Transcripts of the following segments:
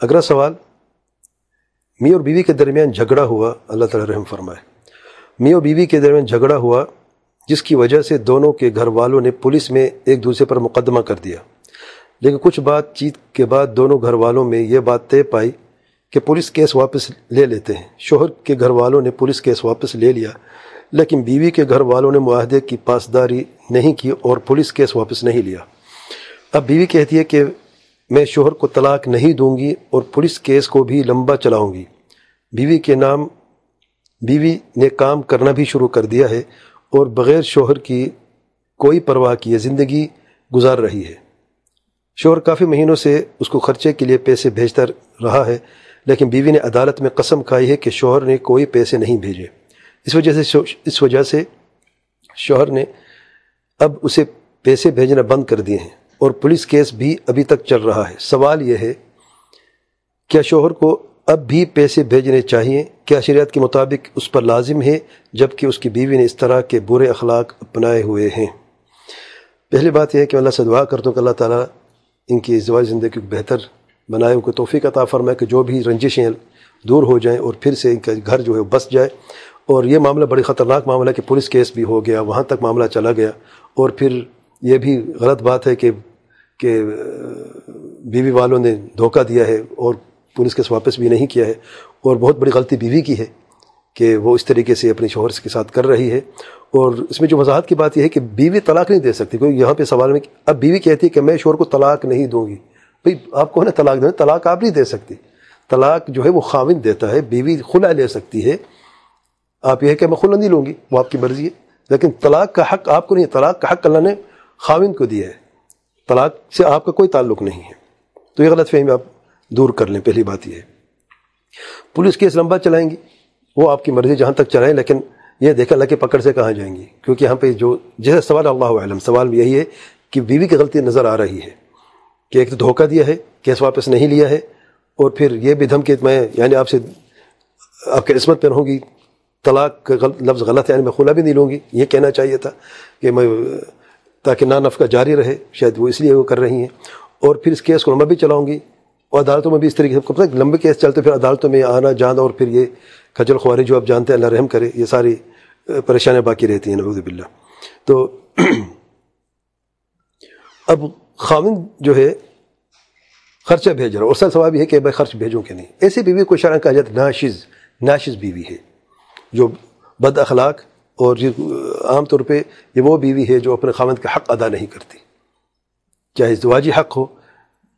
اگلا سوال می اور بیوی کے درمیان جھگڑا ہوا، اللہ تعالی رحم فرمائے۔ می اور بیوی کے درمیان جھگڑا ہوا، جس کی وجہ سے دونوں کے گھر والوں نے پولیس میں ایک دوسرے پر مقدمہ کر دیا۔ لیکن کچھ بات چیت کے بعد دونوں گھر والوں میں یہ بات طے پائی کہ پولیس کیس واپس لے لیتے ہیں۔ شوہر کے گھر والوں نے پولیس کیس واپس لے لیا، لیکن بیوی کے گھر والوں نے معاہدے کی پاسداری نہیں کی اور پولیس کیس واپس نہیں لیا۔ اب بیوی کہتی ہے کہ میں شوہر کو طلاق نہیں دوں گی اور پولیس کیس کو بھی لمبا چلاؤں گی۔ بیوی کے نام، بیوی نے کام کرنا بھی شروع کر دیا ہے اور بغیر شوہر کی کوئی پرواہ کیے زندگی گزار رہی ہے۔ شوہر کافی مہینوں سے اس کو خرچے کے لیے پیسے بھیجتا رہا ہے، لیکن بیوی نے عدالت میں قسم کھائی ہے کہ شوہر نے کوئی پیسے نہیں بھیجے۔ اس وجہ سے اس وجہ سے شوہر نے اب اسے پیسے بھیجنا بند کر دیے ہیں۔ اور پولیس کیس بھی ابھی تک چل رہا ہے۔ سوال یہ ہے، کیا شوہر کو اب بھی پیسے بھیجنے چاہیے؟ کیا شریعت کے مطابق اس پر لازم ہے؟ جبکہ اس کی بیوی نے اس طرح کے برے اخلاق اپنائے ہوئے ہیں۔ پہلی بات یہ ہے کہ اللہ سے دعا کرتا ہوں کہ اللہ تعالیٰ ان کی ازدواج زندگی کو بہتر بنائے، ان کو توفیق عطا فرمائے کہ جو بھی رنجشیں دور ہو جائیں اور پھر سے ان کا گھر جو ہے بس جائے۔ اور یہ معاملہ بڑی خطرناک معاملہ ہے کہ پولیس کیس بھی ہو گیا، وہاں تک معاملہ چلا گیا۔ اور پھر یہ بھی غلط بات ہے کہ کہ بیوی والوں نے دھوکہ دیا ہے اور پولیس کیس واپس بھی نہیں کیا ہے اور بہت بڑی غلطی بیوی کی ہے کہ وہ اس طریقے سے اپنی شوہر کے ساتھ کر رہی ہے اور اس میں جو وضاحت کی بات یہ ہے کہ بیوی طلاق نہیں دے سکتی کیونکہ یہاں پہ سوال میں اب بیوی کہتی ہے کہ میں شوہر کو طلاق نہیں دوں گی بھئی آپ کو نا طلاق دینا طلاق آپ نہیں دے سکتی طلاق جو ہے وہ خاوند دیتا ہے بیوی خلا لے سکتی ہے آپ یہ ہے کہ میں خلا نہیں لوں گی وہ آپ کی مرضی ہے لیکن طلاق کا حق آپ کو نہیں ہے، طلاق کا حق اللہ نے خاوند کو دیا ہے طلاق سے آپ کا کوئی تعلق نہیں ہے۔ تو یہ غلط فہمی آپ دور کر لیں۔ پہلی بات یہ ہے۔ پولیس کیس لمبا چلائیں گی۔ وہ آپ کی مرضی جہاں تک چلائیں، لیکن یہ دیکھا اللہ کے پکڑ سے کہاں جائیں گی۔ کیونکہ یہاں پہ جو جیسے سوال اللہ علم سوال یہی ہے کہ بیوی کی غلطی نظر آ رہی ہے کہ ایک تو دھوکہ دیا ہے، کیس واپس نہیں لیا ہے، اور پھر یہ بھی دھمکی میں یعنی آپ سے آپ کی عصمت پہ رہوں گی طلاق کا لفظ غلط ہے یعنی میں خلا بھی نہیں لوں گی۔ یہ کہنا چاہیے تھا کہ میں تاکہ نا نفقہ جاری رہے، شاید وہ اس لیے وہ کر رہی ہیں۔ اور پھر اس کیس کو میں بھی چلاؤں گی۔ اور عدالتوں میں بھی اس طریقے سے، کب لمبے کیس چلتے، پھر عدالتوں میں آنا جانا اور پھر یہ کھجل خواری جو آپ جانتے ہیں، اللہ رحم کرے، یہ ساری پریشانیاں باقی رہتی ہیں نبود باللہ۔ تو اب خامن جو ہے، خرچہ بھیج رہا اور سر سوال بھی ہے کہ میں خرچ بھیجوں کہ نہیں؟ ایسی بیوی کو شرح کہا جاتا ناشز ناشز بیوی ہے۔ جو بد اخلاق اور عام طور پہ یہ وہ بیوی ہے جو اپنے خامد کا حق ادا نہیں کرتی۔ چاہے ازدواجی حق ہو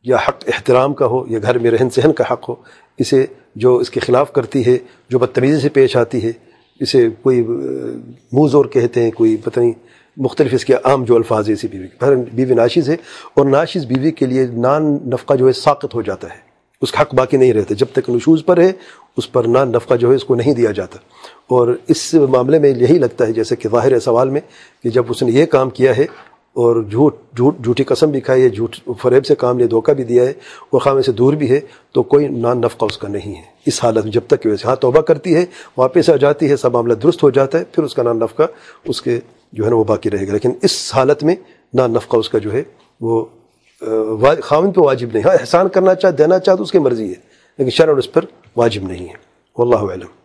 یا حق احترام کا ہو، یا گھر میں رہن سہن کا حق ہو، اسے جو اس کے خلاف کرتی ہے، جو بدتمیزی سے پیش آتی ہے، اسے کوئی منہ زور کہتے ہیں، کوئی پتہ نہیں، مختلف اس کے عام جو الفاظ ہے اسی بیوی بیوی ناشز ہے اور ناشز بیوی کے لیے نان نفقہ جو ہے ساقت ہو جاتا ہے۔ اس کا حق باقی نہیں رہتا جب تک نشوز پر ہے، اس پر نان نفقہ جو ہے، اس کو نہیں دیا جاتا۔ اور اس معاملے میں یہی لگتا ہے، جیسے کہ ظاہر ہے سوال میں، کہ جب اس نے یہ کام کیا ہے اور جھوٹ جھوٹ، جھوٹی قسم بھی کھائی ہے، جھوٹ فریب سے کام لیا دھوکہ بھی دیا ہے اور خامے سے دور بھی ہے، تو کوئی نان نفقہ اس کا نہیں ہے۔ اس حالت میں جب تک کہ ویسے ہاں توبہ کرتی ہے، واپس آ جاتی ہے، سب معاملہ درست ہو جاتا ہے، پھر اس کا نان نفقہ اس کے جو ہے نا وہ باقی رہے گا۔ لیکن اس حالت میں نان نفقہ اس کا جو ہے، وہ خامن پہ واجب نہیں۔ ہاں احسان کرنا چاہ، دینا چاہ تو اس کی مرضی ہے، لیکن شرع اس پر واجب نہیں ہے۔ واللہ علم